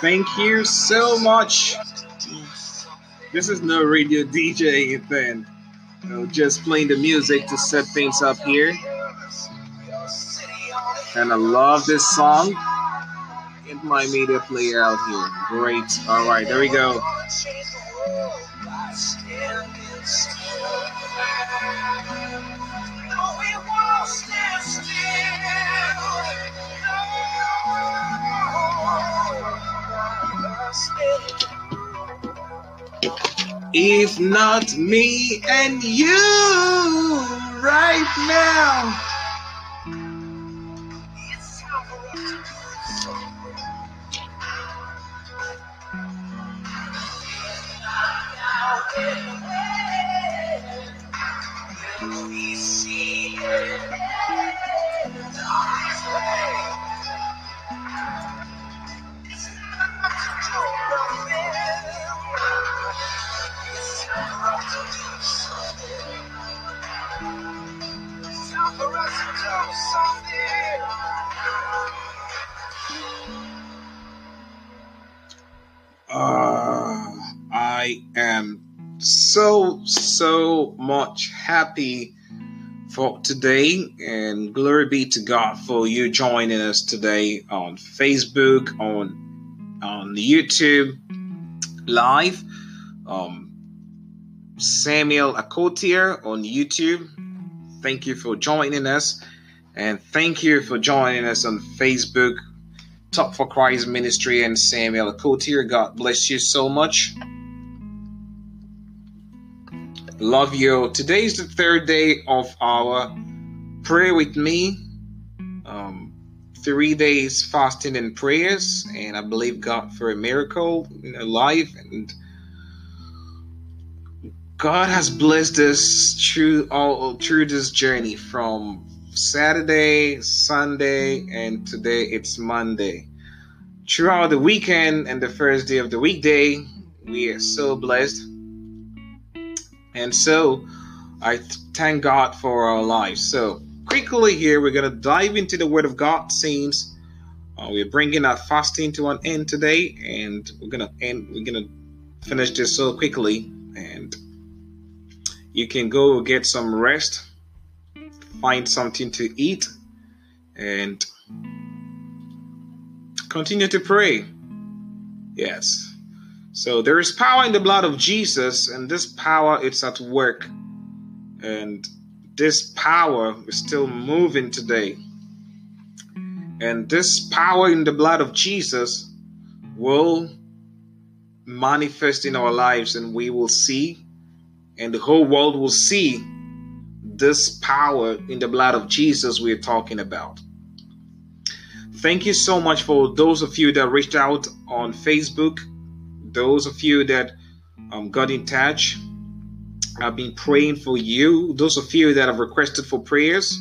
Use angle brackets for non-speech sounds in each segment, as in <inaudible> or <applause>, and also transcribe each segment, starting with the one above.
Thank you so much. This is no radio DJ thing. You just playing the music to set things up here. And I love this song. Get my media player out here. Great. All right, there we go. If not me and you right now. Uh, so, so much happy for today, and glory be to God for you joining us today on Facebook, on on YouTube live. Um, Samuel Akotier on YouTube. Thank you for joining us, and thank you for joining us on Facebook Top for Christ Ministry and Samuel Akotier. God bless you so much. Love you. Today is the third day of our Pray with Me. Um, three days fasting and prayers, and I believe God for a miracle in our life. And God has blessed us through all through this journey from Saturday, Sunday, and today it's Monday. Throughout the weekend and the first day of the weekday, we are so blessed. And so I thank God for our lives. So, quickly here, we're going to dive into the Word of God, saints. Uh, we're bringing our fasting to an end today, and we're going to end, we're going to finish this so quickly. And you can go get some rest find something to eat, and continue to pray. Yes. So there is power in the blood of Jesus, and this power it's at work. And this power is still moving today. And this power in the blood of Jesus will manifest in our lives, and we will see, and the whole world will see this power in the blood of Jesus we're talking about. Thank you so much for those of you that reached out on Facebook, those of you that um, got in touch. I've been praying for you. Those of you that have requested for prayers,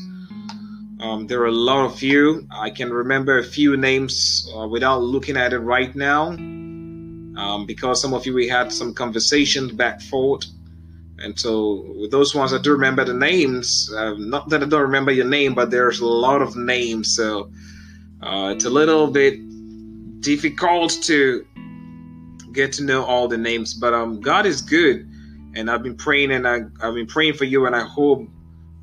um, there are a lot of you. I can remember a few names uh, without looking at it right now, um, because some of you we had some conversations back forth. And so, with those ones, I do remember the names. Uh, not that I don't remember your name, but there's a lot of names. So, uh, it's a little bit difficult to get to know all the names. But um, God is good, and I've been praying, and I, I've been praying for you, and I hope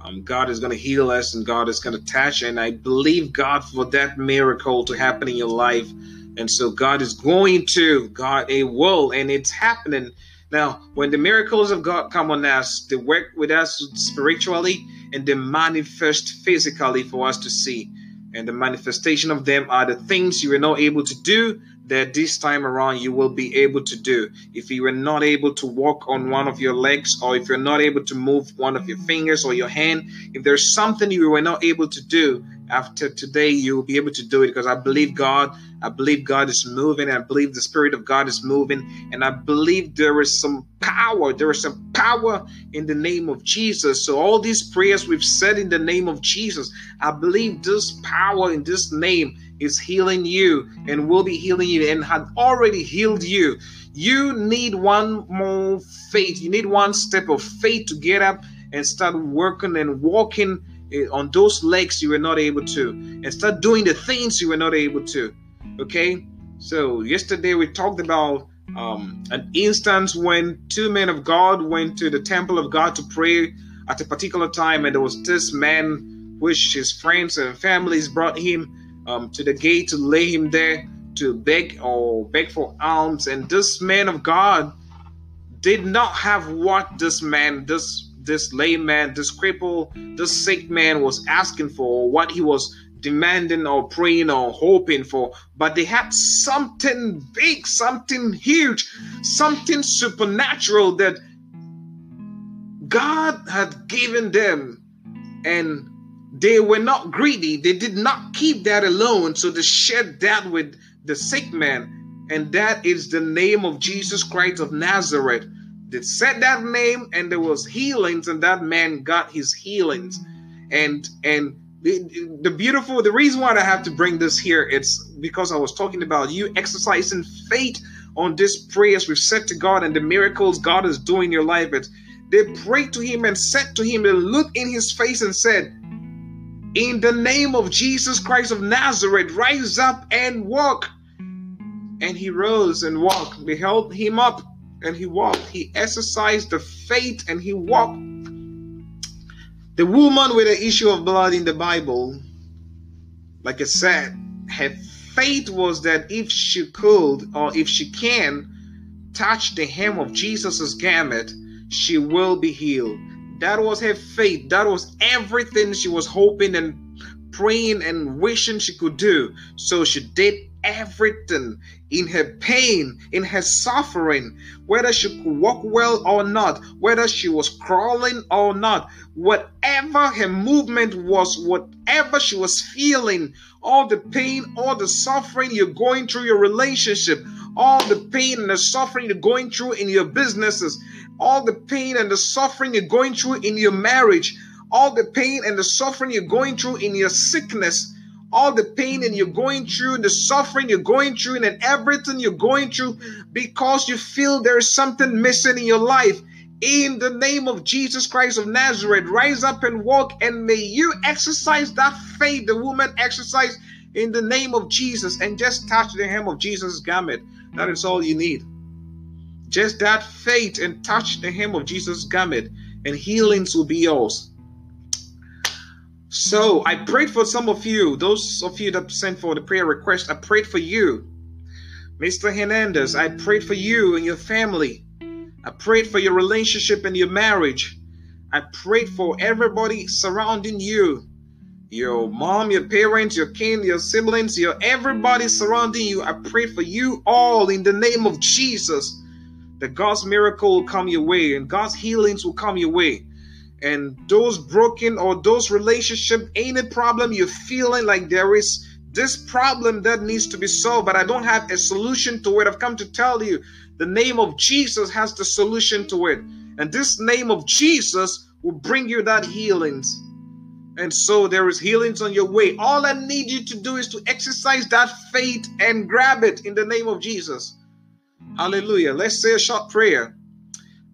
um, God is going to heal us, and God is going to touch, and I believe God for that miracle to happen in your life. And so, God is going to, God, it will, and it's happening now, when the miracles of God come on us, they work with us spiritually and they manifest physically for us to see. And the manifestation of them are the things you were not able to do that this time around you will be able to do. If you were not able to walk on one of your legs, or if you're not able to move one of your fingers or your hand, if there's something you were not able to do, after today you'll be able to do it because I believe God. I believe God is moving. I believe the Spirit of God is moving. And I believe there is some power. There is some power in the name of Jesus. So, all these prayers we've said in the name of Jesus, I believe this power in this name is healing you and will be healing you and had already healed you. You need one more faith. You need one step of faith to get up and start working and walking eh, on those legs you were not able to, and start doing the things you were not able to. Okay, so yesterday we talked about um, an instance when two men of God went to the temple of God to pray at a particular time, and there was this man which his friends and families brought him um, to the gate to lay him there to beg or beg for alms. And this man of God did not have what this man, this this layman, this cripple, this sick man was asking for, what he was demanding or praying or hoping for, but they had something big, something huge, something supernatural that God had given them. And they were not greedy, they did not keep that alone, so they shared that with the sick man. And that is the name of Jesus Christ of Nazareth. They said that name, and there was healings, and that man got his healings. And and the, the beautiful the reason why I have to bring this here it's because I was talking about you exercising faith on this prayers we've said to God and the miracles God is doing in your life. It's, they prayed to him and said to him and looked in his face and said, In the name of Jesus Christ of Nazareth, rise up and walk. And he rose and walked. They held him up and he walked. He exercised the faith and he walked the woman with the issue of blood in the Bible, like I said, her faith was that if she could or if she can touch the hem of Jesus's garment, she will be healed. That was her faith. That was everything she was hoping and praying and wishing she could do. So she did everything in her pain, in her suffering, whether she could walk well or not, whether she was crawling or not, whatever her movement was, whatever she was feeling, all the pain, all the suffering you're going through your relationship, all the pain and the suffering you're going through in your businesses, all the pain and the suffering you're going through in your marriage, all the pain and the suffering you're going through in your sickness all the pain and you're going through, the suffering you're going through, and everything you're going through because you feel there's something missing in your life. In the name of Jesus Christ of Nazareth, rise up and walk, and may you exercise that faith the woman exercised in the name of Jesus and just touch the hem of Jesus' garment. That is all you need. Just that faith and touch the hem of Jesus' garment, and healings will be yours. So I prayed for some of you, those of you that sent for the prayer request. I prayed for you, Mr. Hernandez. I prayed for you and your family. I prayed for your relationship and your marriage. I prayed for everybody surrounding you your mom, your parents, your kin, your siblings, your everybody surrounding you. I pray for you all in the name of Jesus that God's miracle will come your way and God's healings will come your way. And those broken or those relationship ain't a problem you're feeling like there is this problem that needs to be solved but i don't have a solution to it. I've come to tell you the name of jesus has the solution to it. And this name of jesus will bring you that healings. And so there is healings on your way. All i need you to do is to exercise that faith and grab it in the name of jesus hallelujah let's say a short prayer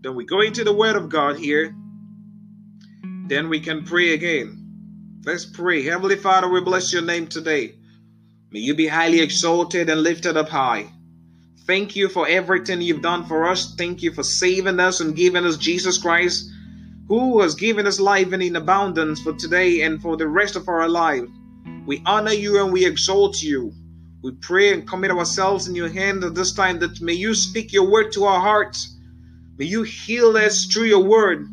then we go into the word of god here then we can pray again. Let's pray. Heavenly Father, we bless your name today. May you be highly exalted and lifted up high. Thank you for everything you've done for us. Thank you for saving us and giving us Jesus Christ, who has given us life and in abundance for today and for the rest of our life. We honor you and we exalt you. We pray and commit ourselves in your hand at this time that may you speak your word to our hearts. May you heal us through your word.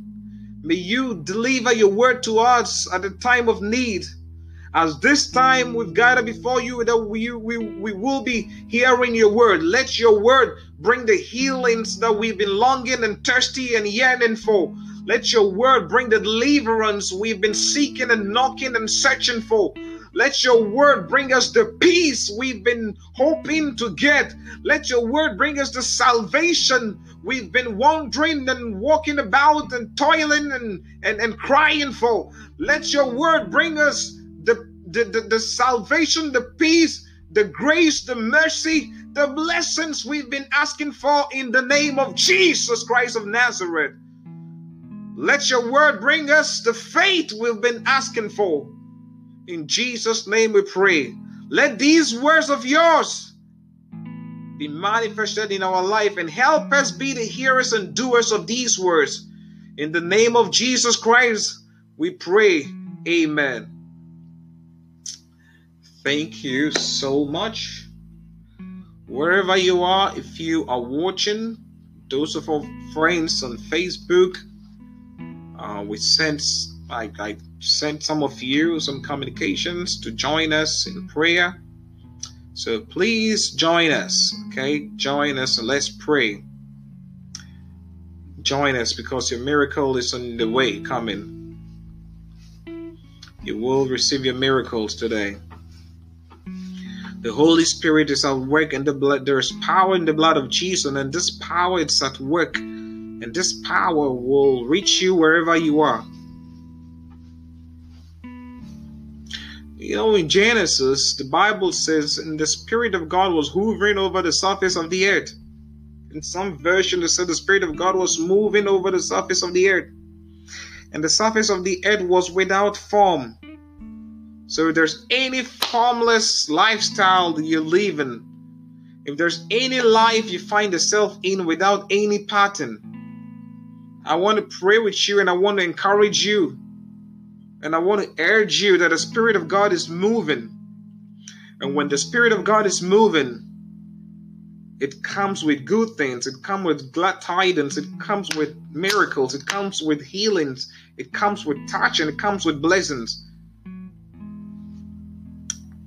May you deliver your word to us at the time of need. As this time we've gathered before you, that we, we, we will be hearing your word. Let your word bring the healings that we've been longing and thirsty and yearning for. Let your word bring the deliverance we've been seeking and knocking and searching for. Let your word bring us the peace we've been hoping to get. Let your word bring us the salvation we've been wandering and walking about and toiling and, and, and crying for. Let your word bring us the, the, the, the salvation, the peace, the grace, the mercy, the blessings we've been asking for in the name of Jesus Christ of Nazareth. Let your word bring us the faith we've been asking for. In Jesus' name we pray. Let these words of yours be manifested in our life and help us be the hearers and doers of these words. In the name of Jesus Christ, we pray. Amen. Thank you so much. Wherever you are, if you are watching, those of our friends on Facebook, uh, we sent like, I sent some of you some communications to join us in mm-hmm. prayer. So please join us, okay? Join us and let's pray. Join us because your miracle is on the way coming. You will receive your miracles today. The Holy Spirit is at work in the blood. There is power in the blood of Jesus, and this power is at work, and this power will reach you wherever you are. You know, in Genesis, the Bible says, and the Spirit of God was hovering over the surface of the earth. In some version, it said the Spirit of God was moving over the surface of the earth. And the surface of the earth was without form so if there's any formless lifestyle that you're living, if there's any life you find yourself in without any pattern, I want to pray with you and I want to encourage you. And I want to urge you that the Spirit of God is moving. And when the Spirit of God is moving, it comes with good things. It comes with glad tidings. It comes with miracles. It comes with healings. It comes with touch and it comes with blessings.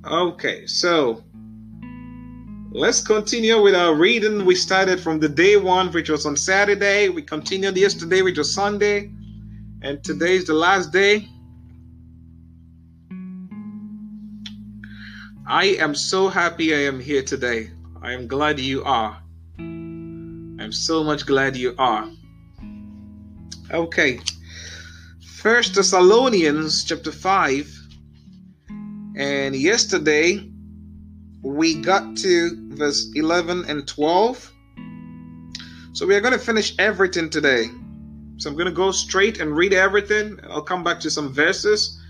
Okay, so let's continue with our reading. We started from the day one, which was on Saturday. We continued yesterday, which was Sunday. And today is the last day. I am so happy I am here today. I am glad you are. I'm so much glad you are. Okay. First Thessalonians chapter 5 and yesterday we got to verse 11 and 12. So we are going to finish everything today. So I'm going to go straight and read everything. I'll come back to some verses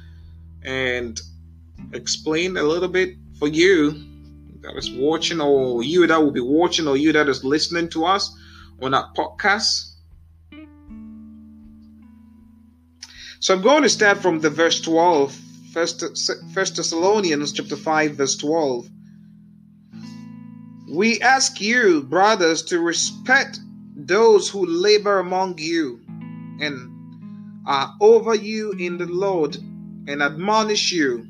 and explain a little bit for you that is watching, or you that will be watching, or you that is listening to us on our podcast. So I'm going to start from the verse 12 First, First Thessalonians chapter 5 verse 12. We ask you, brothers, to respect those who labor among you and are over you in the Lord and admonish you,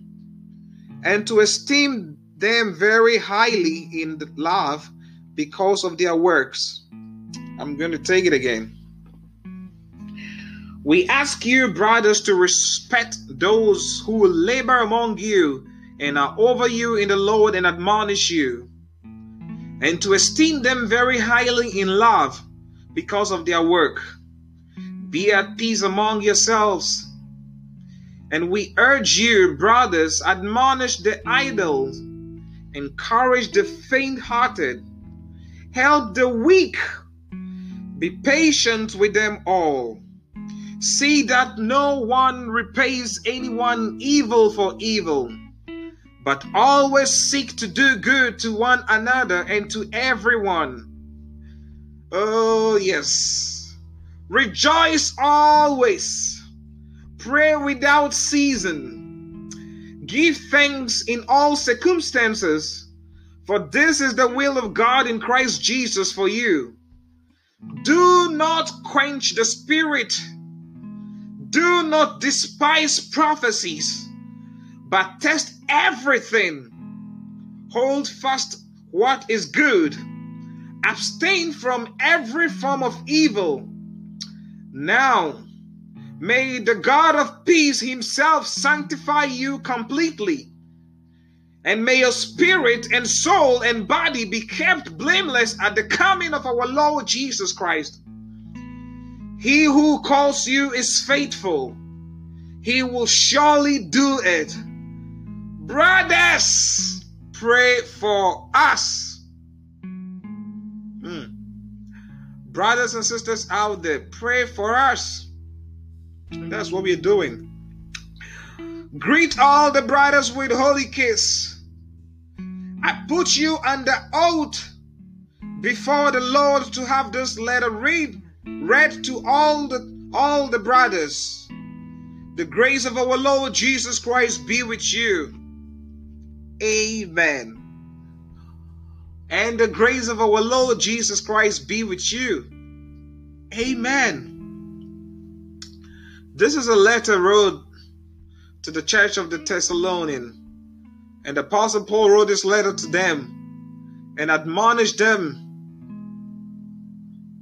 and to esteem them very highly in love because of their works. I'm going to take it again. We ask you, brothers, to respect those who labor among you and are over you in the Lord and admonish you, and to esteem them very highly in love because of their work. Be at peace among yourselves. And we urge you, brothers, admonish the idle, encourage the faint hearted, help the weak, be patient with them all. See that no one repays anyone evil for evil, but always seek to do good to one another and to everyone. Oh, yes. Rejoice always. Pray without season. Give thanks in all circumstances, for this is the will of God in Christ Jesus for you. Do not quench the spirit do not despise prophecies, but test everything. Hold fast what is good. Abstain from every form of evil. Now, may the God of peace himself sanctify you completely. And may your spirit and soul and body be kept blameless at the coming of our Lord Jesus Christ. He who calls you is faithful. He will surely do it. Brothers, pray for us. Hmm. Brothers and sisters out there, pray for us. That's what we're doing. Greet all the brothers with holy kiss. I put you under oath before the Lord to have this letter read read to all the all the brothers. The grace of our Lord Jesus Christ be with you. Amen. And the grace of our Lord Jesus Christ be with you. Amen. This is a letter wrote to the church of the Thessalonian. And the Apostle Paul wrote this letter to them and admonished them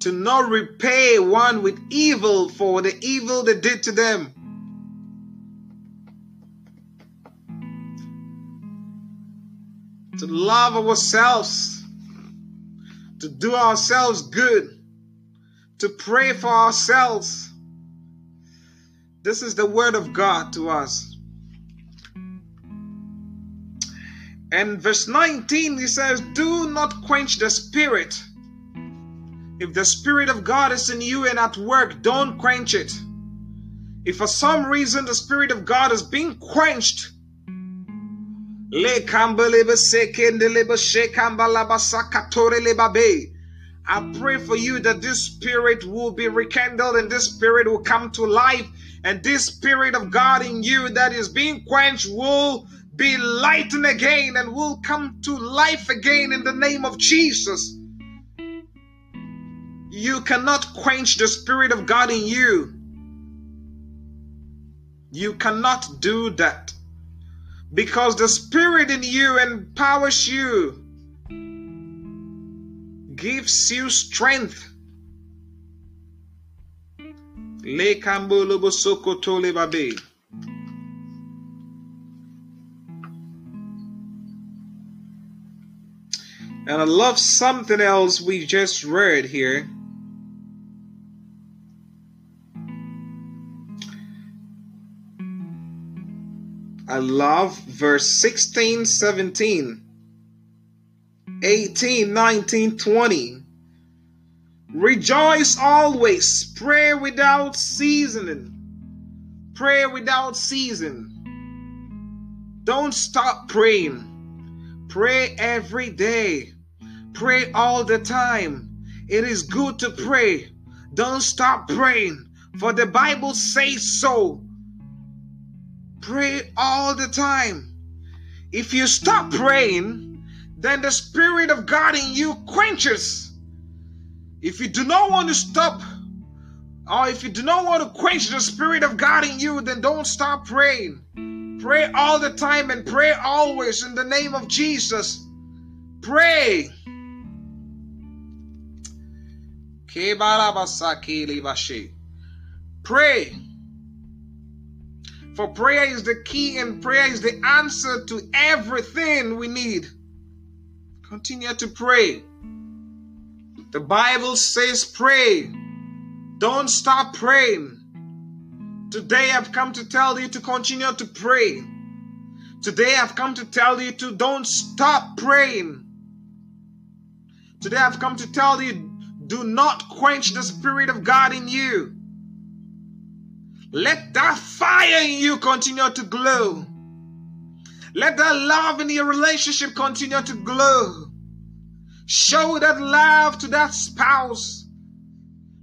to not repay one with evil for the evil they did to them. To love ourselves, to do ourselves good, to pray for ourselves. This is the word of God to us. And verse 19, he says, Do not quench the spirit if the Spirit of God is in you and at work, don't quench it. If for some reason the Spirit of God is being quenched, I pray for you that this spirit will be rekindled and this spirit will come to life, and this spirit of God in you that is being quenched will be lightened again and will come to life again in the name of Jesus. You cannot quench the Spirit of God in you. You cannot do that. Because the Spirit in you empowers you, gives you strength. And I love something else we just read here. I love verse 16, 17, 18, 19, 20. Rejoice always, pray without seasoning, pray without season. Don't stop praying. Pray every day. Pray all the time. It is good to pray. Don't stop praying, for the Bible says so. Pray all the time. If you stop praying, then the Spirit of God in you quenches. If you do not want to stop, or if you do not want to quench the Spirit of God in you, then don't stop praying. Pray all the time and pray always in the name of Jesus. Pray. Pray. For prayer is the key and prayer is the answer to everything we need. Continue to pray. The Bible says pray. Don't stop praying. Today I've come to tell you to continue to pray. Today I've come to tell you to don't stop praying. Today I've come to tell you do not quench the Spirit of God in you. Let that fire in you continue to glow. Let that love in your relationship continue to glow. Show that love to that spouse.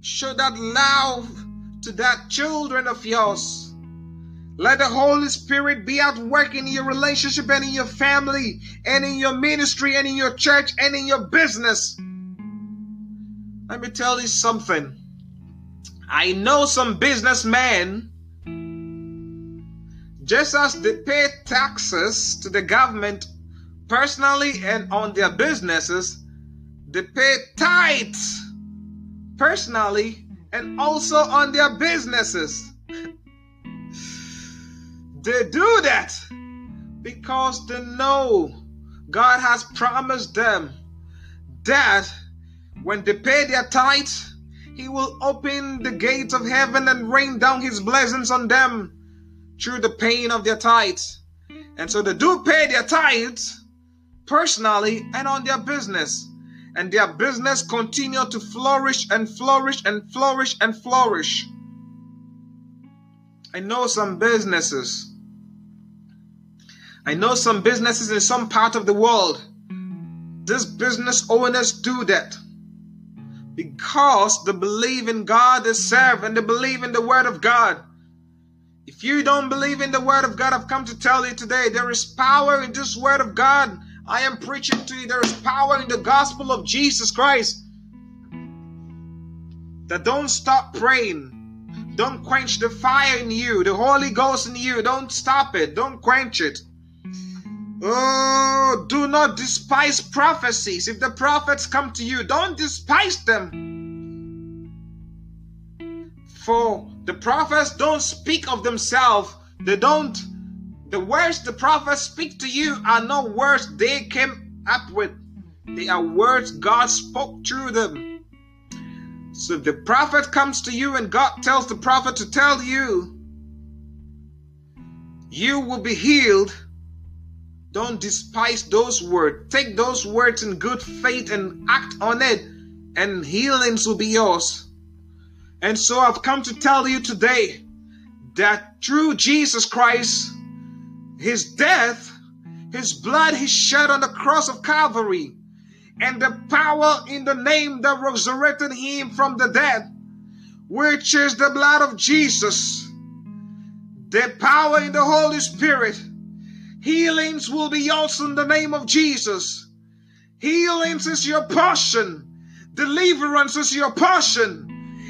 Show that love to that children of yours. Let the Holy Spirit be at work in your relationship and in your family and in your ministry and in your church and in your business. Let me tell you something. I know some businessmen, just as they pay taxes to the government personally and on their businesses, they pay tithes personally and also on their businesses. they do that because they know God has promised them that when they pay their tithes, he will open the gates of heaven and rain down his blessings on them through the paying of their tithes. And so they do pay their tithes personally and on their business. And their business continue to flourish and flourish and flourish and flourish. I know some businesses. I know some businesses in some part of the world. These business owners do that because they believe in God they serve and they believe in the Word of God. If you don't believe in the Word of God, I've come to tell you today there is power in this Word of God. I am preaching to you. There is power in the gospel of Jesus Christ. That don't stop praying. Don't quench the fire in you, the Holy Ghost in you. Don't stop it. Don't quench it. Oh, do not despise prophecies. If the prophets come to you, don't despise them. For the prophets don't speak of themselves. They don't. The words the prophets speak to you are not words they came up with. They are words God spoke through them. So if the prophet comes to you and God tells the prophet to tell you, you will be healed don't despise those words. Take those words in good faith and act on it, and healings will be yours. And so I've come to tell you today that through Jesus Christ, his death, his blood he shed on the cross of Calvary, and the power in the name that resurrected him from the dead, which is the blood of Jesus, the power in the Holy Spirit Healings will be yours in the name of Jesus. Healings is your portion. Deliverance is your portion.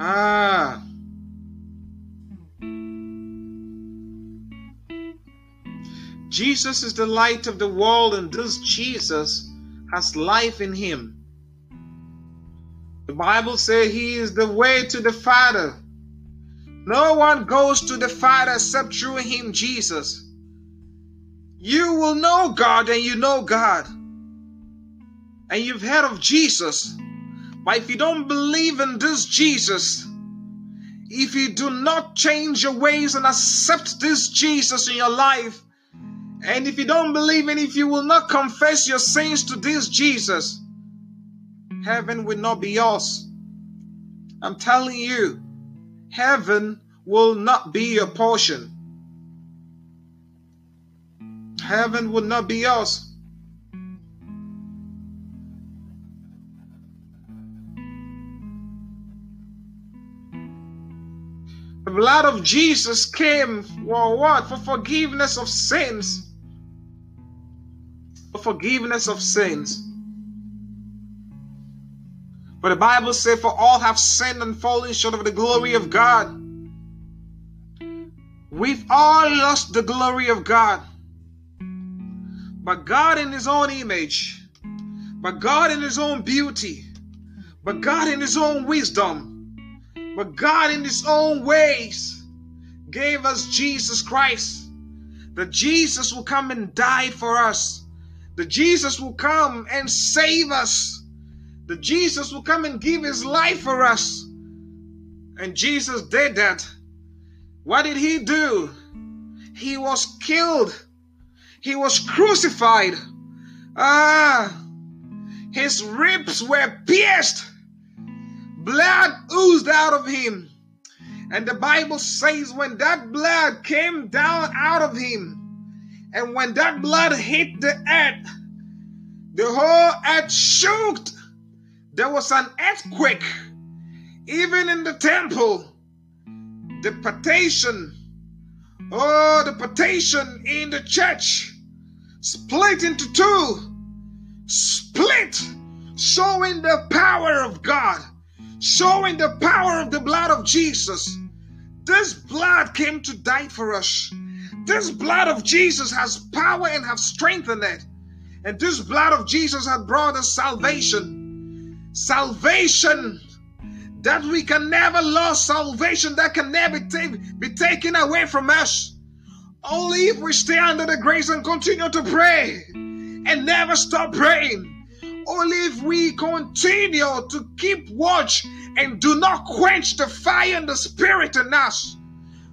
Ah. Jesus is the light of the world, and this Jesus has life in him. The Bible says he is the way to the Father. No one goes to the Father except through Him, Jesus. You will know God and you know God. And you've heard of Jesus. But if you don't believe in this Jesus, if you do not change your ways and accept this Jesus in your life, and if you don't believe in, if you will not confess your sins to this Jesus, heaven will not be yours. I'm telling you, heaven will not be your portion. Heaven will not be yours. Blood of Jesus came for what? For forgiveness of sins. For forgiveness of sins. But the Bible says, For all have sinned and fallen short of the glory of God. We've all lost the glory of God. But God in His own image, but God in His own beauty, but God in His own wisdom, but God in His own ways gave us Jesus Christ. That Jesus will come and die for us. That Jesus will come and save us that Jesus will come and give his life for us. And Jesus did that. What did he do? He was killed. He was crucified. Ah, his ribs were pierced. Blood oozed out of him. And the Bible says when that blood came down out of him, and when that blood hit the earth, the whole earth shook there was an earthquake, even in the temple. The partition, oh, the partition in the church split into two, split, showing the power of God, showing the power of the blood of Jesus. This blood came to die for us. This blood of Jesus has power and have strengthened it. And this blood of Jesus has brought us salvation salvation that we can never lose salvation, that can never be taken away from us. Only if we stay under the grace and continue to pray and never stop praying. Only if we continue to keep watch and do not quench the fire and the spirit in us.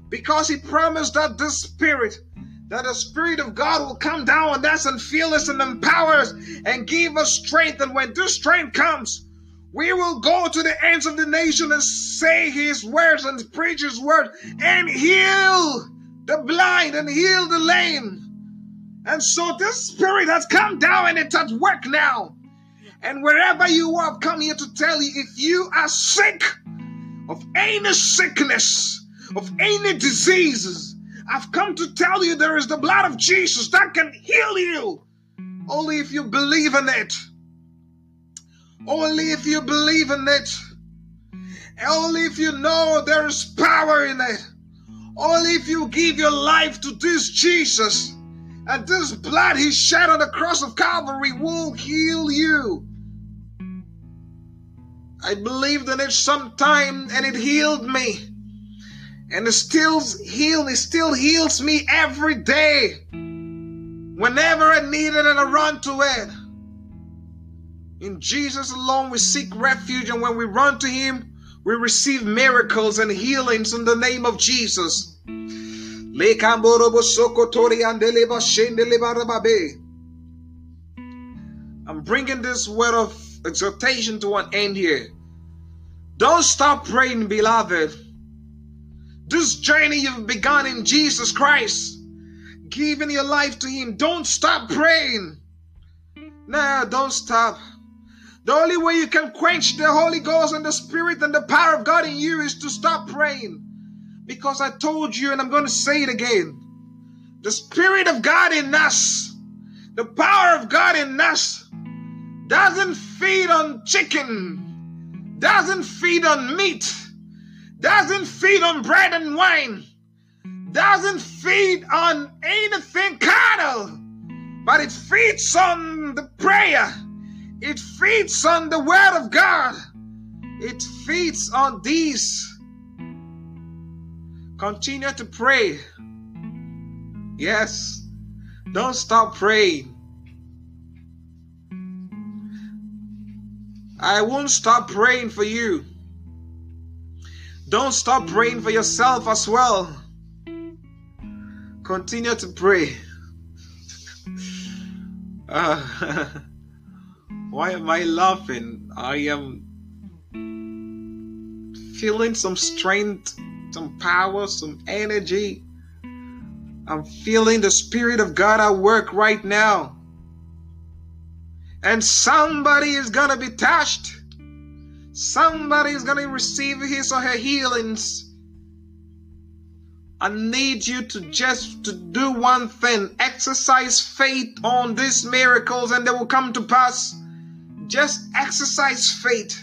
Because he promised that this spirit, that the spirit of God will come down on us and fill us and empower us and give us strength. And when this strength comes, we will go to the ends of the nation and say his words and preach his word and heal the blind and heal the lame. And so this spirit has come down and it's at work now. And wherever you are, I've come here to tell you if you are sick of any sickness, of any diseases, I've come to tell you there is the blood of Jesus that can heal you. Only if you believe in it. Only if you believe in it. Only if you know there is power in it. Only if you give your life to this Jesus and this blood he shed on the cross of Calvary will heal you. I believed in it sometime and it healed me. And it still heals, it still heals me every day. Whenever I need it and I run to it. In Jesus alone we seek refuge, and when we run to Him, we receive miracles and healings in the name of Jesus. I'm bringing this word of exhortation to an end here. Don't stop praying, beloved. This journey you've begun in Jesus Christ, giving your life to Him, don't stop praying. Nah, don't stop. The only way you can quench the Holy Ghost and the Spirit and the power of God in you is to stop praying. Because I told you, and I'm going to say it again the Spirit of God in us, the power of God in us, doesn't feed on chicken, doesn't feed on meat, doesn't feed on bread and wine, doesn't feed on anything carnal, but it feeds on the prayer it feeds on the Word of God. It feeds on these. Continue to pray. Yes. Don't stop praying. I won't stop praying for you. Don't stop praying for yourself as well. Continue to pray. <laughs> Uh, <laughs> Why am I laughing? I am feeling some strength, some power, some energy. I'm feeling the Spirit of God at work right now. And somebody is going to be touched. Somebody is going to receive his or her healings. I need you to just to do one thing. Exercise faith on these miracles and they will come to pass. Just exercise faith.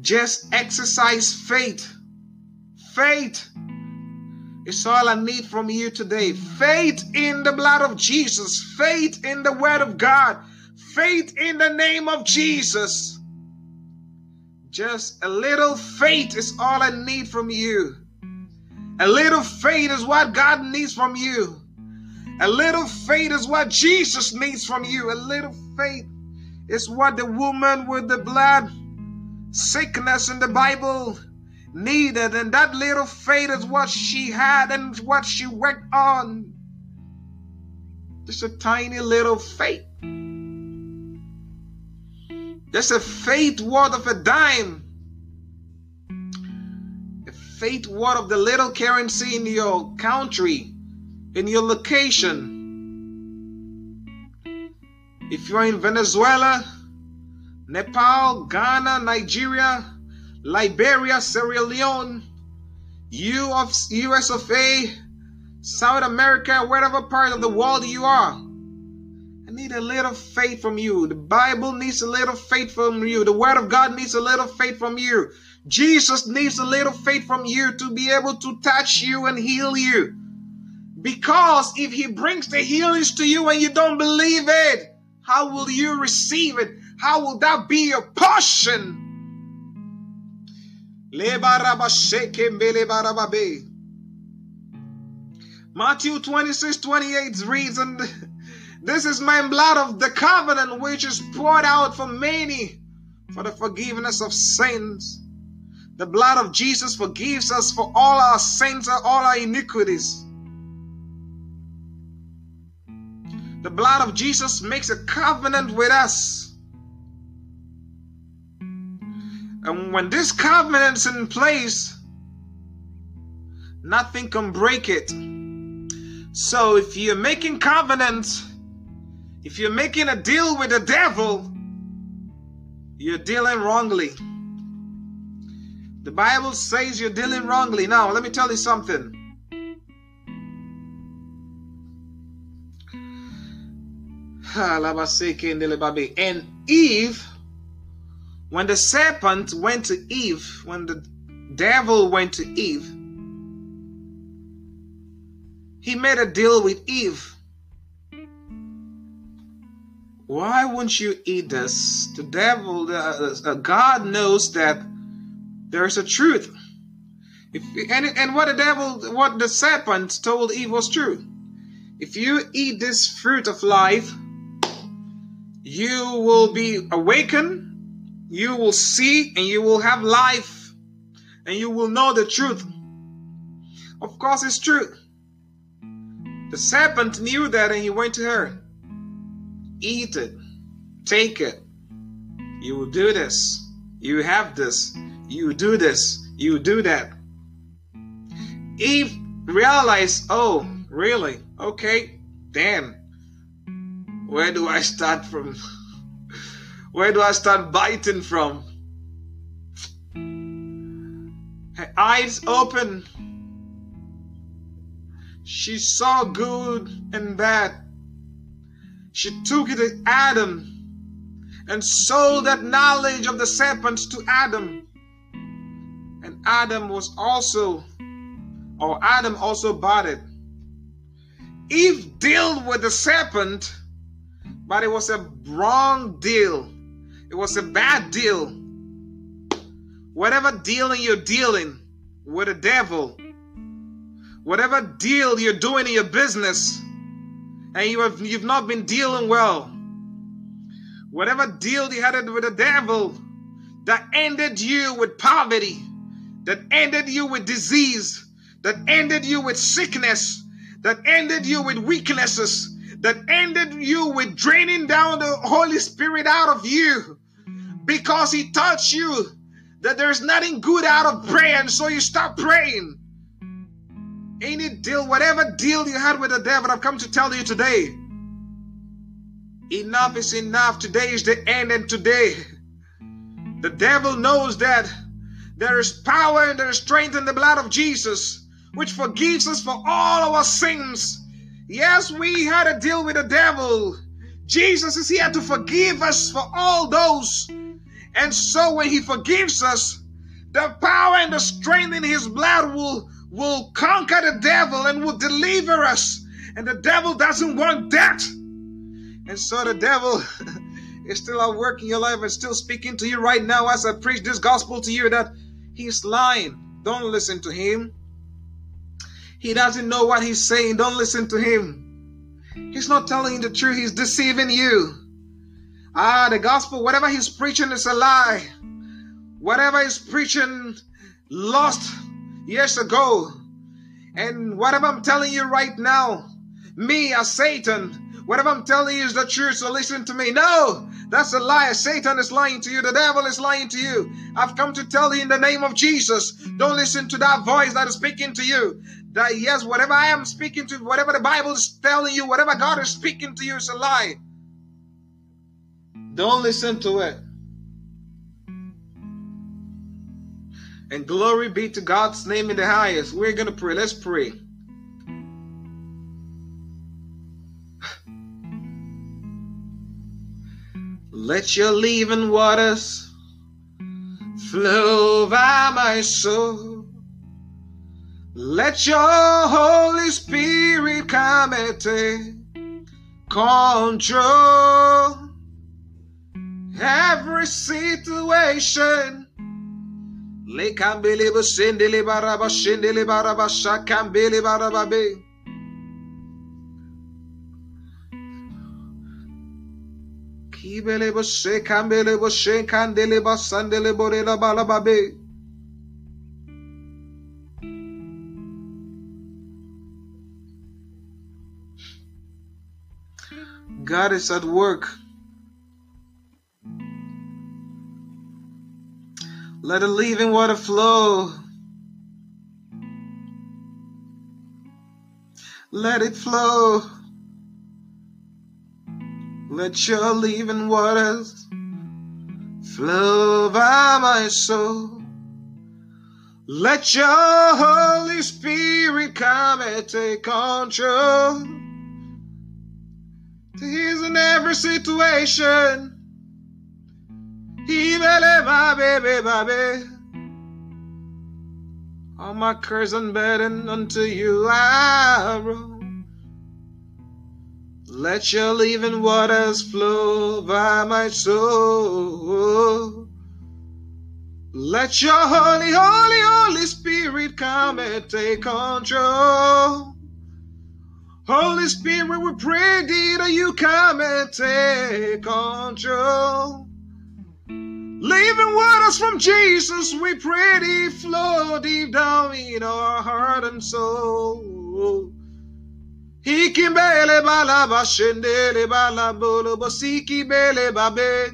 Just exercise faith. Faith is all I need from you today. Faith in the blood of Jesus, faith in the word of God, faith in the name of Jesus. Just a little faith is all I need from you. A little faith is what God needs from you. A little faith is what Jesus needs from you. A little faith is what the woman with the blood sickness in the Bible needed. And that little faith is what she had and what she worked on. Just a tiny little faith. Just a faith worth of a dime. A faith worth of the little currency in your country in your location. If you're in Venezuela, Nepal, Ghana, Nigeria, Liberia, Sierra Leone, you of US of A, South America, whatever part of the world you are, I need a little faith from you. The Bible needs a little faith from you. The Word of God needs a little faith from you. Jesus needs a little faith from you to be able to touch you and heal you. Because if he brings the healings to you and you don't believe it, how will you receive it? How will that be your portion? Matthew 26 28 reads, and this is my blood of the covenant which is poured out for many for the forgiveness of sins. The blood of Jesus forgives us for all our sins and all our iniquities. The blood of Jesus makes a covenant with us. And when this covenant's in place, nothing can break it. So if you're making covenants, if you're making a deal with the devil, you're dealing wrongly. The Bible says you're dealing wrongly. Now, let me tell you something. And Eve, when the serpent went to Eve, when the devil went to Eve, he made a deal with Eve. Why won't you eat this? The devil, uh, uh, God knows that there's a truth. If, and, and what the devil, what the serpent told Eve was true. If you eat this fruit of life, you will be awakened, you will see, and you will have life, and you will know the truth. Of course, it's true. The serpent knew that, and he went to her. Eat it, take it. You will do this. You have this. You do this. You do that. Eve realized, oh, really? Okay, damn where do I start from? <laughs> Where do I start biting from? Her eyes open. She saw good and bad. She took it to Adam and sold that knowledge of the serpent to Adam. And Adam was also, or Adam also bought it. Eve dealt with the serpent but it was a wrong deal. It was a bad deal. Whatever dealing you're dealing with the devil, whatever deal you're doing in your business, and you have you've not been dealing well, whatever deal you had with the devil that ended you with poverty, that ended you with disease, that ended you with sickness, that ended you with weaknesses, that ended you with draining down the Holy Spirit out of you because He taught you that there's nothing good out of prayer, and so you stop praying. Any deal, whatever deal you had with the devil, I've come to tell you today. Enough is enough. Today is the end, and today the devil knows that there is power and there is strength in the blood of Jesus, which forgives us for all our sins Yes, we had a deal with the devil. Jesus is here to forgive us for all those. And so when he forgives us, the power and the strength in his blood will, will conquer the devil and will deliver us. And the devil doesn't want that. And so the devil <laughs> is still at work in your life and still speaking to you right now as I preach this gospel to you that he's lying. Don't listen to him. He doesn't know what he's saying. Don't listen to him. He's not telling you the truth. He's deceiving you. Ah, the gospel, whatever he's preaching is a lie. Whatever he's preaching lost years ago. And whatever I'm telling you right now, me as Satan, whatever I'm telling you is the truth, so listen to me. No, that's a lie. Satan is lying to you. The devil is lying to you. I've come to tell you in the name of Jesus. Don't listen to that voice that is speaking to you that yes, whatever I am speaking to, whatever the Bible is telling you, whatever God is speaking to you is a lie. Don't listen to it. And glory be to God's name in the highest. We're going to pray. Let's pray. Let your living waters flow by my soul. Let your Holy Spirit come and take control. Every situation. Lekambele basendele baraba shendele baraba shakambele barababe. Kibele bashe kambele bashe kandele basandele borela balababe. God is at work. Let the living water flow. Let it flow. Let your living waters flow by my soul. Let your Holy Spirit come and take control. He's in every situation. Ibele baby, baby. All my cares and burden unto you I roll. Let your living waters flow by my soul. Let your holy, holy, holy spirit come and take control. Holy Spirit, we pray thee that you come and take control. Living waters from Jesus, we pray thee flow deep down in our heart and soul. Ikimbele bala bashendele bala bolo bosiki bele babe.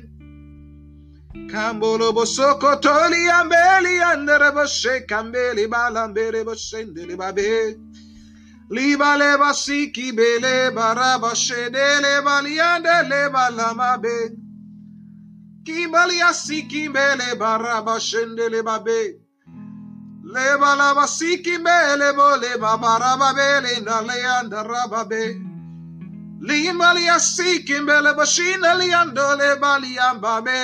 Kambolo bosoko toli ambeli andere boshe kambeli boshendele babe. Basiki bele baraba baliandele balamabe. Kimbalia sikimbele baraba shendele babe. Le balaba sikimbele bole babaraba bele na leanda rababe. Limbalia sikimbele bashina liandole baliambabe.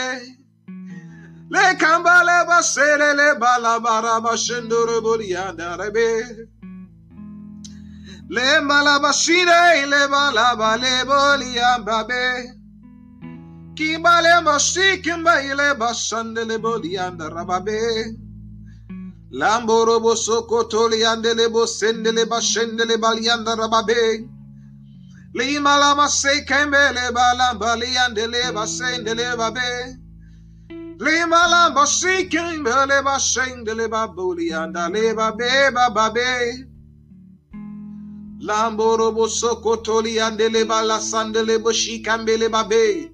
Le kambale basele le balabara bashendore bolianda rebe. Le malabashine le balaba le boliambabe. Kimbale masi kimbaile basandele bolianda rababe. Lamboro bosoko toliandele bosendele bashendele balianda rababe. Lima lama se kembele balamba liandele basendele babe. Lima lama se kembele basendele babulianda le babe bababe. Lamboro bosoko toliandele balasandele boshikambele babe.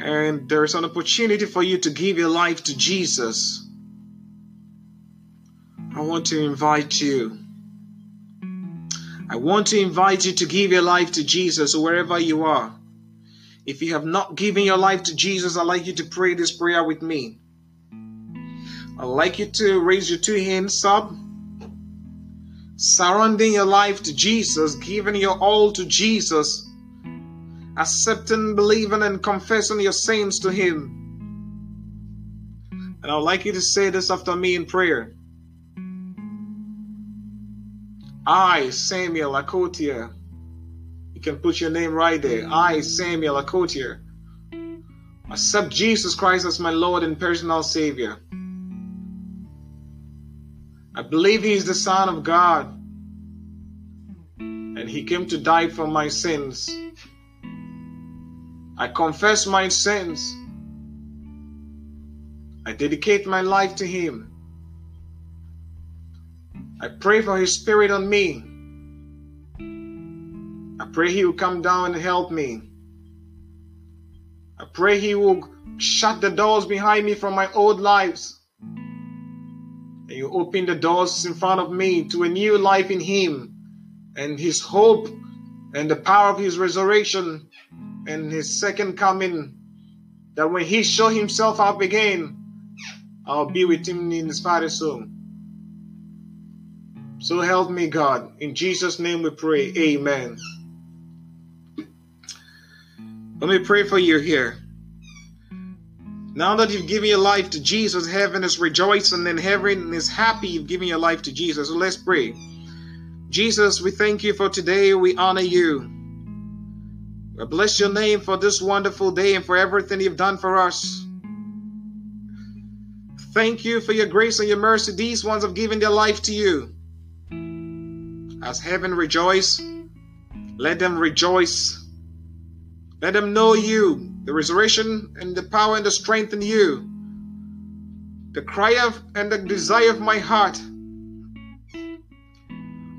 And there's an opportunity for you to give your life to Jesus. I want to invite you. I want to invite you to give your life to Jesus wherever you are. If you have not given your life to Jesus, I'd like you to pray this prayer with me. I'd like you to raise your two hands up, surrendering your life to Jesus, giving your all to Jesus accepting, believing, and confessing your sins to Him. And I'd like you to say this after me in prayer. I, Samuel Akotia. You can put your name right there. I, Samuel Akotia. Accept Jesus Christ as my Lord and personal Savior. I believe He is the Son of God and He came to die for my sins. I confess my sins. I dedicate my life to Him. I pray for His Spirit on me. I pray He will come down and help me. I pray He will shut the doors behind me from my old lives. And you open the doors in front of me to a new life in Him and His hope and the power of His resurrection and his second coming, that when he show himself up again, I'll be with him in his father's home. So help me, God. In Jesus' name we pray. Amen. Let me pray for you here. Now that you've given your life to Jesus, heaven is rejoicing and heaven is happy you've given your life to Jesus. So let's pray. Jesus, we thank you for today. We honor you. We bless your name for this wonderful day and for everything you've done for us. Thank you for your grace and your mercy. These ones have given their life to you. As heaven rejoice, let them rejoice. Let them know you, the resurrection and the power and the strength in you. The cry of and the desire of my heart.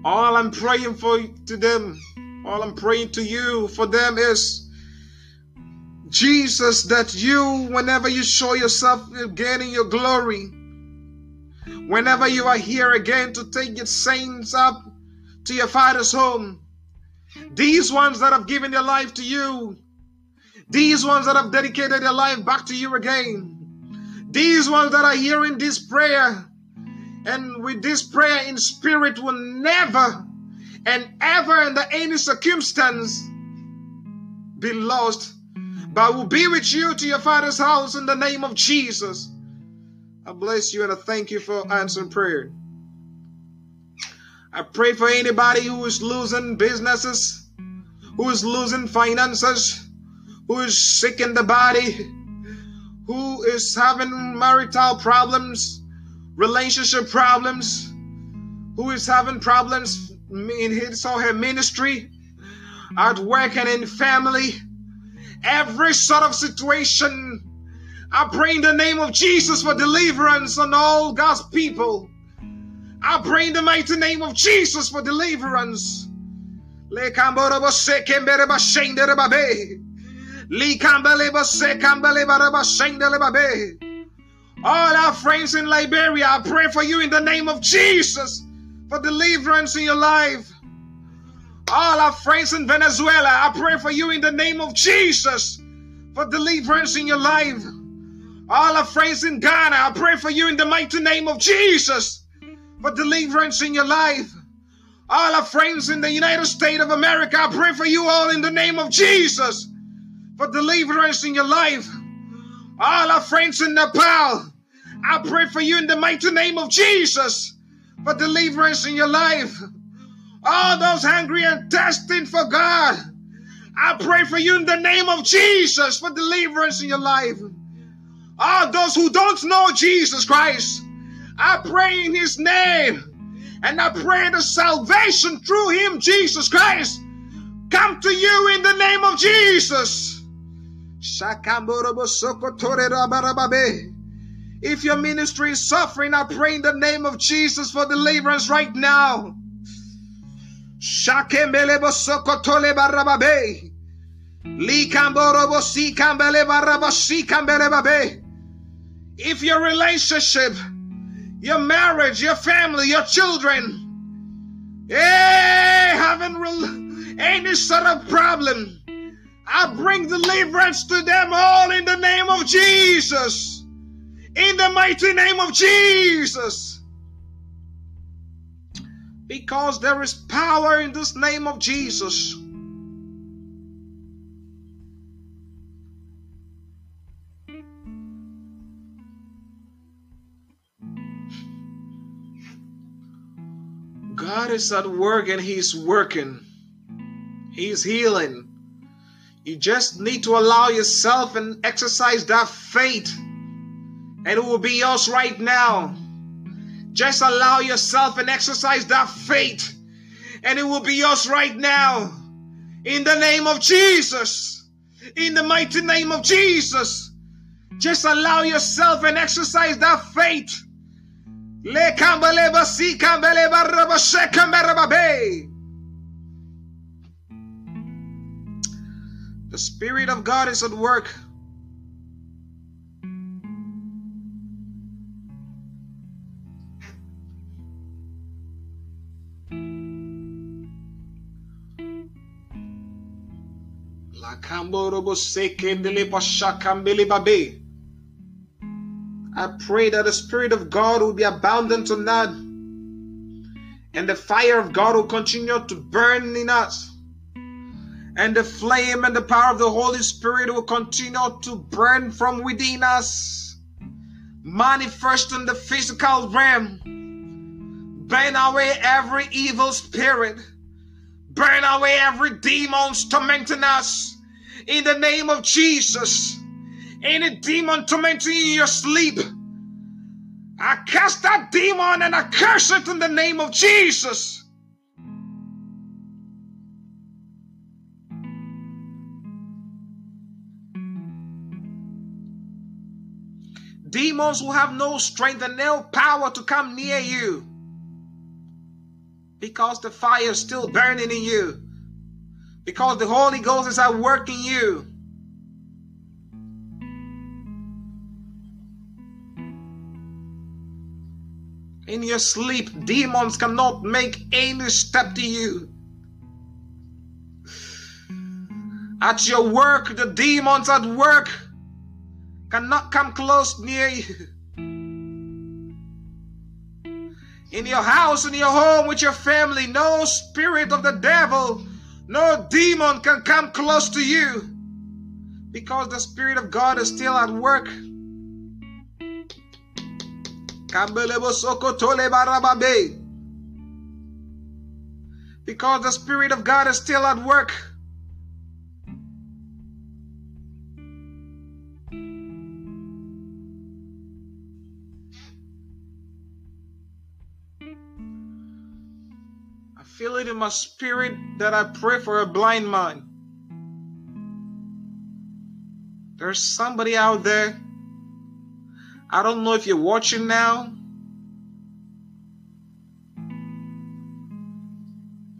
All I'm praying for to them, all I'm praying to you for them is Jesus, that you, whenever you show yourself again in your glory, whenever you are here again to take your saints up to your Father's home, these ones that have given their life to you, these ones that have dedicated their life back to you again, these ones that are hearing this prayer, and with this prayer in spirit will never and ever under any circumstance be lost, but will be with you to your Father's house in the name of Jesus. I bless you and I thank you for answering prayer. I pray for anybody who is losing businesses, who is losing finances, who is sick in the body, who is having marital problems, relationship problems, who is having problems in his or her ministry, at work and in family, every sort of situation. I pray in the name of Jesus for deliverance on all God's people. I pray in the mighty name of Jesus for deliverance. All our friends in Liberia, I pray for you in the name of Jesus for deliverance in your life. All our friends in Venezuela, I pray for you in the name of Jesus for deliverance in your life. All our friends in Ghana, I pray for you in the mighty name of Jesus for deliverance in your life. All our friends in the United States of America, I pray for you all in the name of Jesus for deliverance in your life. All our friends in Nepal, I pray for you in the mighty name of Jesus for deliverance in your life. All those hungry and thirsting for God, I pray for you in the name of Jesus for deliverance in your life. All those who don't know Jesus Christ, I pray in His name. And I pray the salvation through Him, Jesus Christ, come to you in the name of Jesus. If your ministry is suffering, I pray in the name of Jesus for deliverance right now. If your relationship your marriage, your family, your children, hey, having any sort of problem, I bring deliverance to them all in the name of Jesus. In the mighty name of Jesus. Because there is power in this name of Jesus. God is at work and He's working. He's healing. You just need to allow yourself and exercise that faith, and it will be yours right now. Just allow yourself and exercise that faith, and it will be yours right now. In the name of Jesus. In the mighty name of Jesus. Just allow yourself and exercise that faith. The Spirit of God is at work. I pray that the Spirit of God will be abundant tonight. And the fire of God will continue to burn in us. And the flame and the power of the Holy Spirit will continue to burn from within us. Manifest in the physical realm. Burn away every evil spirit. Burn away every demon tormenting us. In the name of Jesus. Any demon tormenting you in your sleep. I cast that demon and I curse it in the name of Jesus. Demons will have no strength and no power to come near you because the fire is still burning in you, because the Holy Ghost is at work in you. In your sleep, demons cannot make any step to you. At your work, the demons at work cannot come close near you. In your house, in your home, with your family, no spirit of the devil, no demon can come close to you because the Spirit of God is still at work. Because the Spirit of God is still at work. Feel it in my spirit that I pray for a blind man. There's somebody out there I don't know if you're watching now.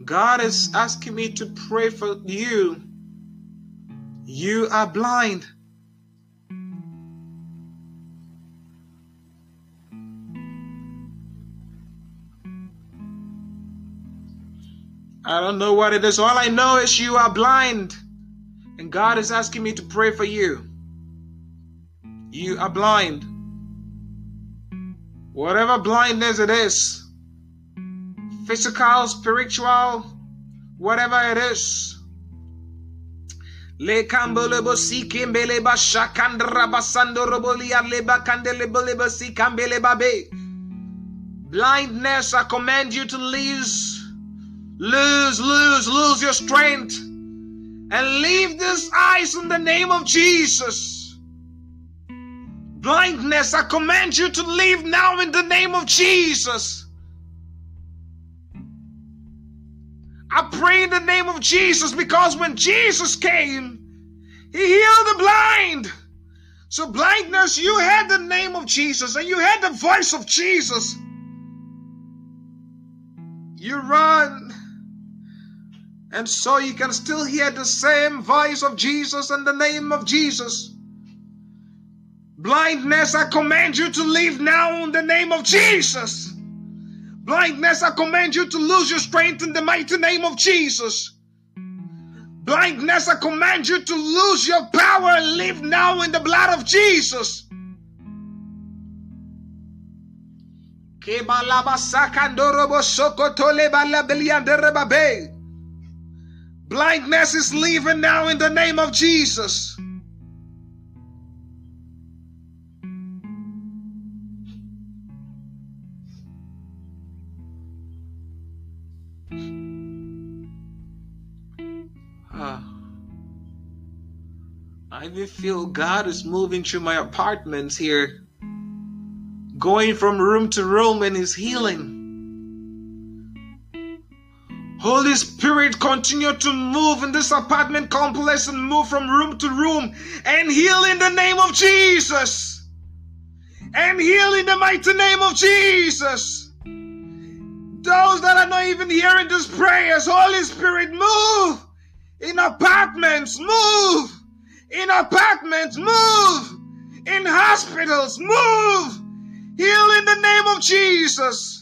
God is asking me to pray for you. You are blind. I don't know what it is. All I know is you are blind. And God is asking me to pray for you. You are blind. Whatever blindness it is, physical, spiritual, whatever it is. Le kambolebo si kimbele ba shakandra basando robolia leba kandelebo si kambele babe. Blindness, I command you to lose, lose, lose, lose your strength and leave this eyes in the name of Jesus. Blindness, I command you to leave now in the name of Jesus. I pray in the name of Jesus because when Jesus came, he healed the blind. So, blindness, you had the name of Jesus and you had the voice of Jesus. You run. And so you can still hear the same voice of Jesus and the name of Jesus. Blindness, I command you to leave now in the name of Jesus. Blindness, I command you to lose your strength in the mighty name of Jesus. Blindness, I command you to lose your power and live now in the blood of Jesus. Blindness is leaving now in the name of Jesus. Ah. I even feel God is moving through my apartments here, going from room to room and is healing. Holy Spirit, continue to move in this apartment complex and move from room to room and heal in the name of Jesus. And heal in the mighty name of Jesus. Those that are not even hearing these prayers, Holy Spirit, move in apartments, move in apartments, move. In hospitals, move. Heal in the name of Jesus.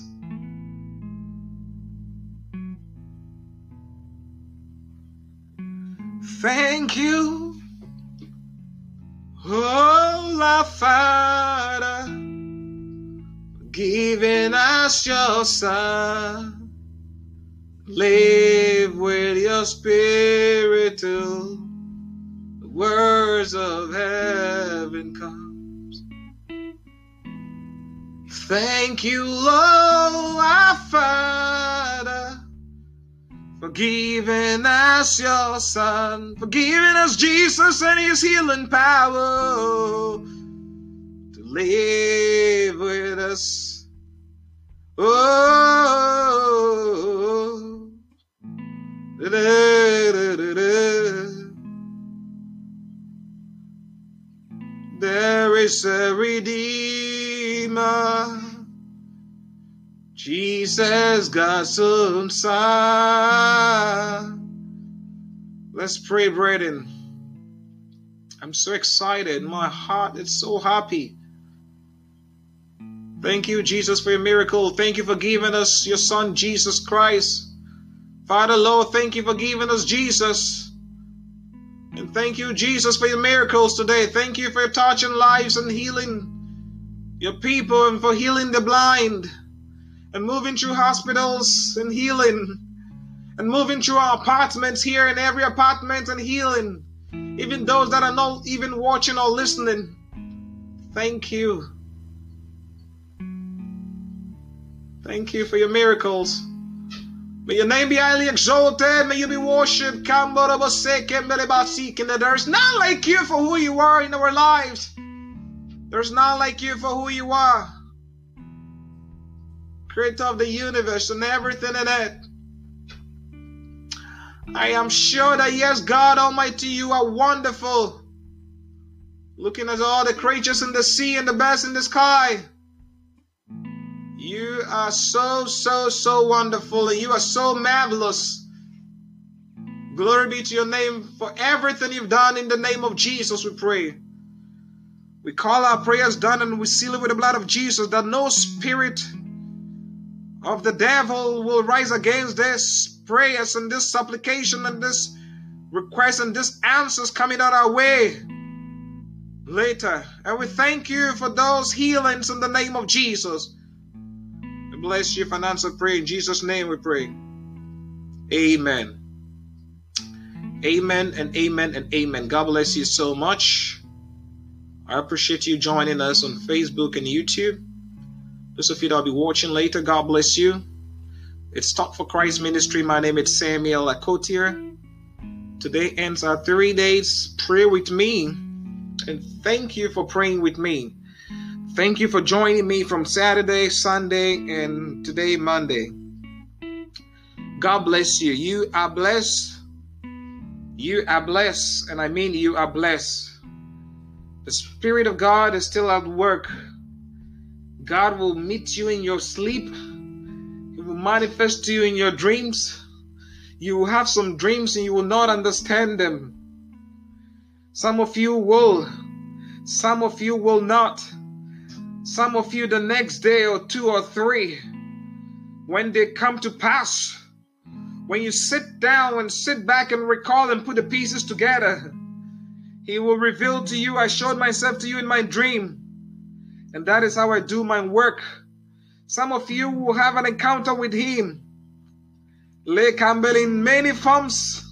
Thank you, oh, our Father, giving us your Son. Live with your Spirit till the words of heaven comes. Thank you, Lord, our Father for giving us your son, for giving us Jesus and his healing power to live with us. Oh, there is a redeemer. Jesus, Son. Let's pray, brethren. I'm so excited. My heart is so happy. Thank you, Jesus, for your miracle. Thank you for giving us your Son, Jesus Christ. Father, Lord, thank you for giving us Jesus. And thank you, Jesus, for your miracles today. Thank you for touching lives and healing your people and for healing the blind and moving through hospitals and healing and moving through our apartments here in every apartment and healing. Even those that are not even watching or listening thank you. Thank you for your miracles. May your name be highly exalted. May you be worshipped. There's none like you for who you are in our lives. There's none like you for who you are creator of the universe and everything in it. I am sure that, yes, God Almighty, you are wonderful. Looking at all the creatures in the sea and the birds in the sky. You are so, so, so wonderful and you are so marvelous. Glory be to your name for everything you've done in the name of Jesus, we pray. We call our prayers done and we seal it with the blood of Jesus that no spirit of the devil will rise against this prayers and this supplication and this request and this answers coming out our way later. And we thank you for those healings in the name of Jesus. We bless you for an answer prayer. In Jesus' name we pray. Amen. Amen and amen and amen. God bless you so much. I appreciate you joining us on Facebook and YouTube. Those of you that will be watching later, God bless you. It's Talk for Christ Ministry. My name is Samuel Akotia. Today ends our three days prayer with me. And thank you for praying with me. Thank you for joining me from Saturday, Sunday, and today, Monday. God bless you. You are blessed. You are blessed. And I mean, you are blessed. The Spirit of God is still at work God will meet you in your sleep. He will manifest to you in your dreams. You will have some dreams and you will not understand them. Some of you will, some of you will not. Some of you the next day or two or three, when they come to pass, when you sit down and sit back and recall and put the pieces together, He will reveal to you, I showed myself to you in my dream. And that is how I do my work. Some of you will have an encounter with Him. Lay Campbell in many forms.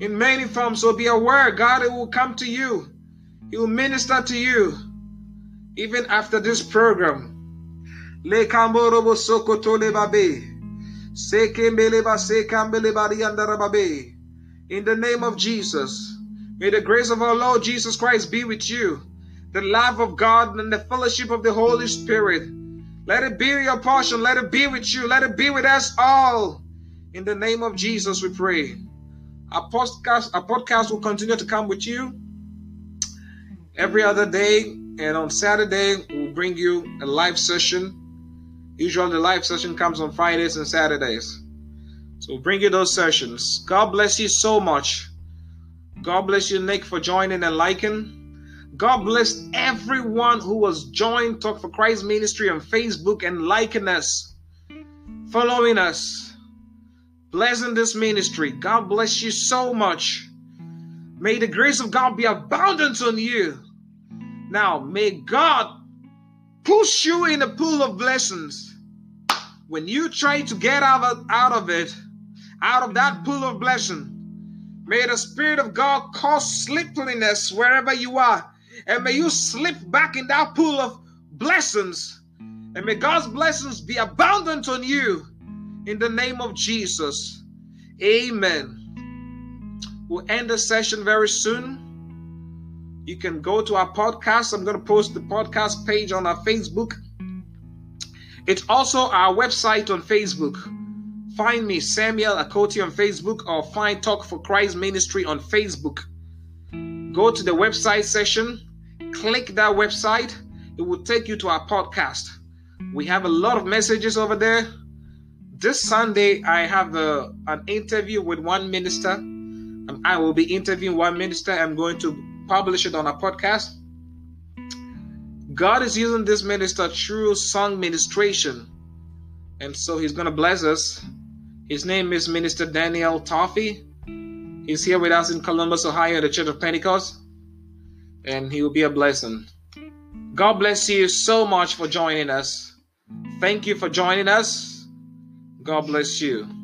In many forms. So be aware, God will come to you. He will minister to you. Even after this program. Le Kamborobo Sokotole Babe. In the name of Jesus, may the grace of our Lord Jesus Christ be with you the love of God and the fellowship of the Holy Spirit. Let it be your portion. Let it be with you. Let it be with us all. In the name of Jesus, we pray. Our podcast, our podcast will continue to come with you every other day And on Saturday, we'll bring you a live session. Usually, the live session comes on Fridays and Saturdays. So, we'll bring you those sessions. God bless you so much. God bless you, Nick, for joining and liking. God bless everyone who was joined Talk for Christ Ministry on Facebook and liking us, following us, blessing this ministry. God bless you so much. May the grace of God be abundant on you. Now, may God push you in a pool of blessings. When you try to get out of, out of it, out of that pool of blessing, may the Spirit of God cause sleepiness wherever you are. And may you slip back in that pool of blessings. And may God's blessings be abundant on you in the name of Jesus. Amen. We'll end the session very soon. You can go to our podcast. I'm going to post the podcast page on our Facebook. It's also our website on Facebook. Find me, Samuel Akoti, on Facebook, or find Talk for Christ Ministry on Facebook. Go to the website section, click that website, it will take you to our podcast. We have a lot of messages over there. This Sunday, I have a, an interview with one minister. Um, I will be interviewing one minister. I'm going to publish it on a podcast. God is using this minister through song ministration. And so he's going to bless us. His name is Minister Daniel Toffee. He's here with us in Columbus, Ohio, the Church of Pentecost. And he will be a blessing. God bless you so much for joining us. Thank you for joining us. God bless you.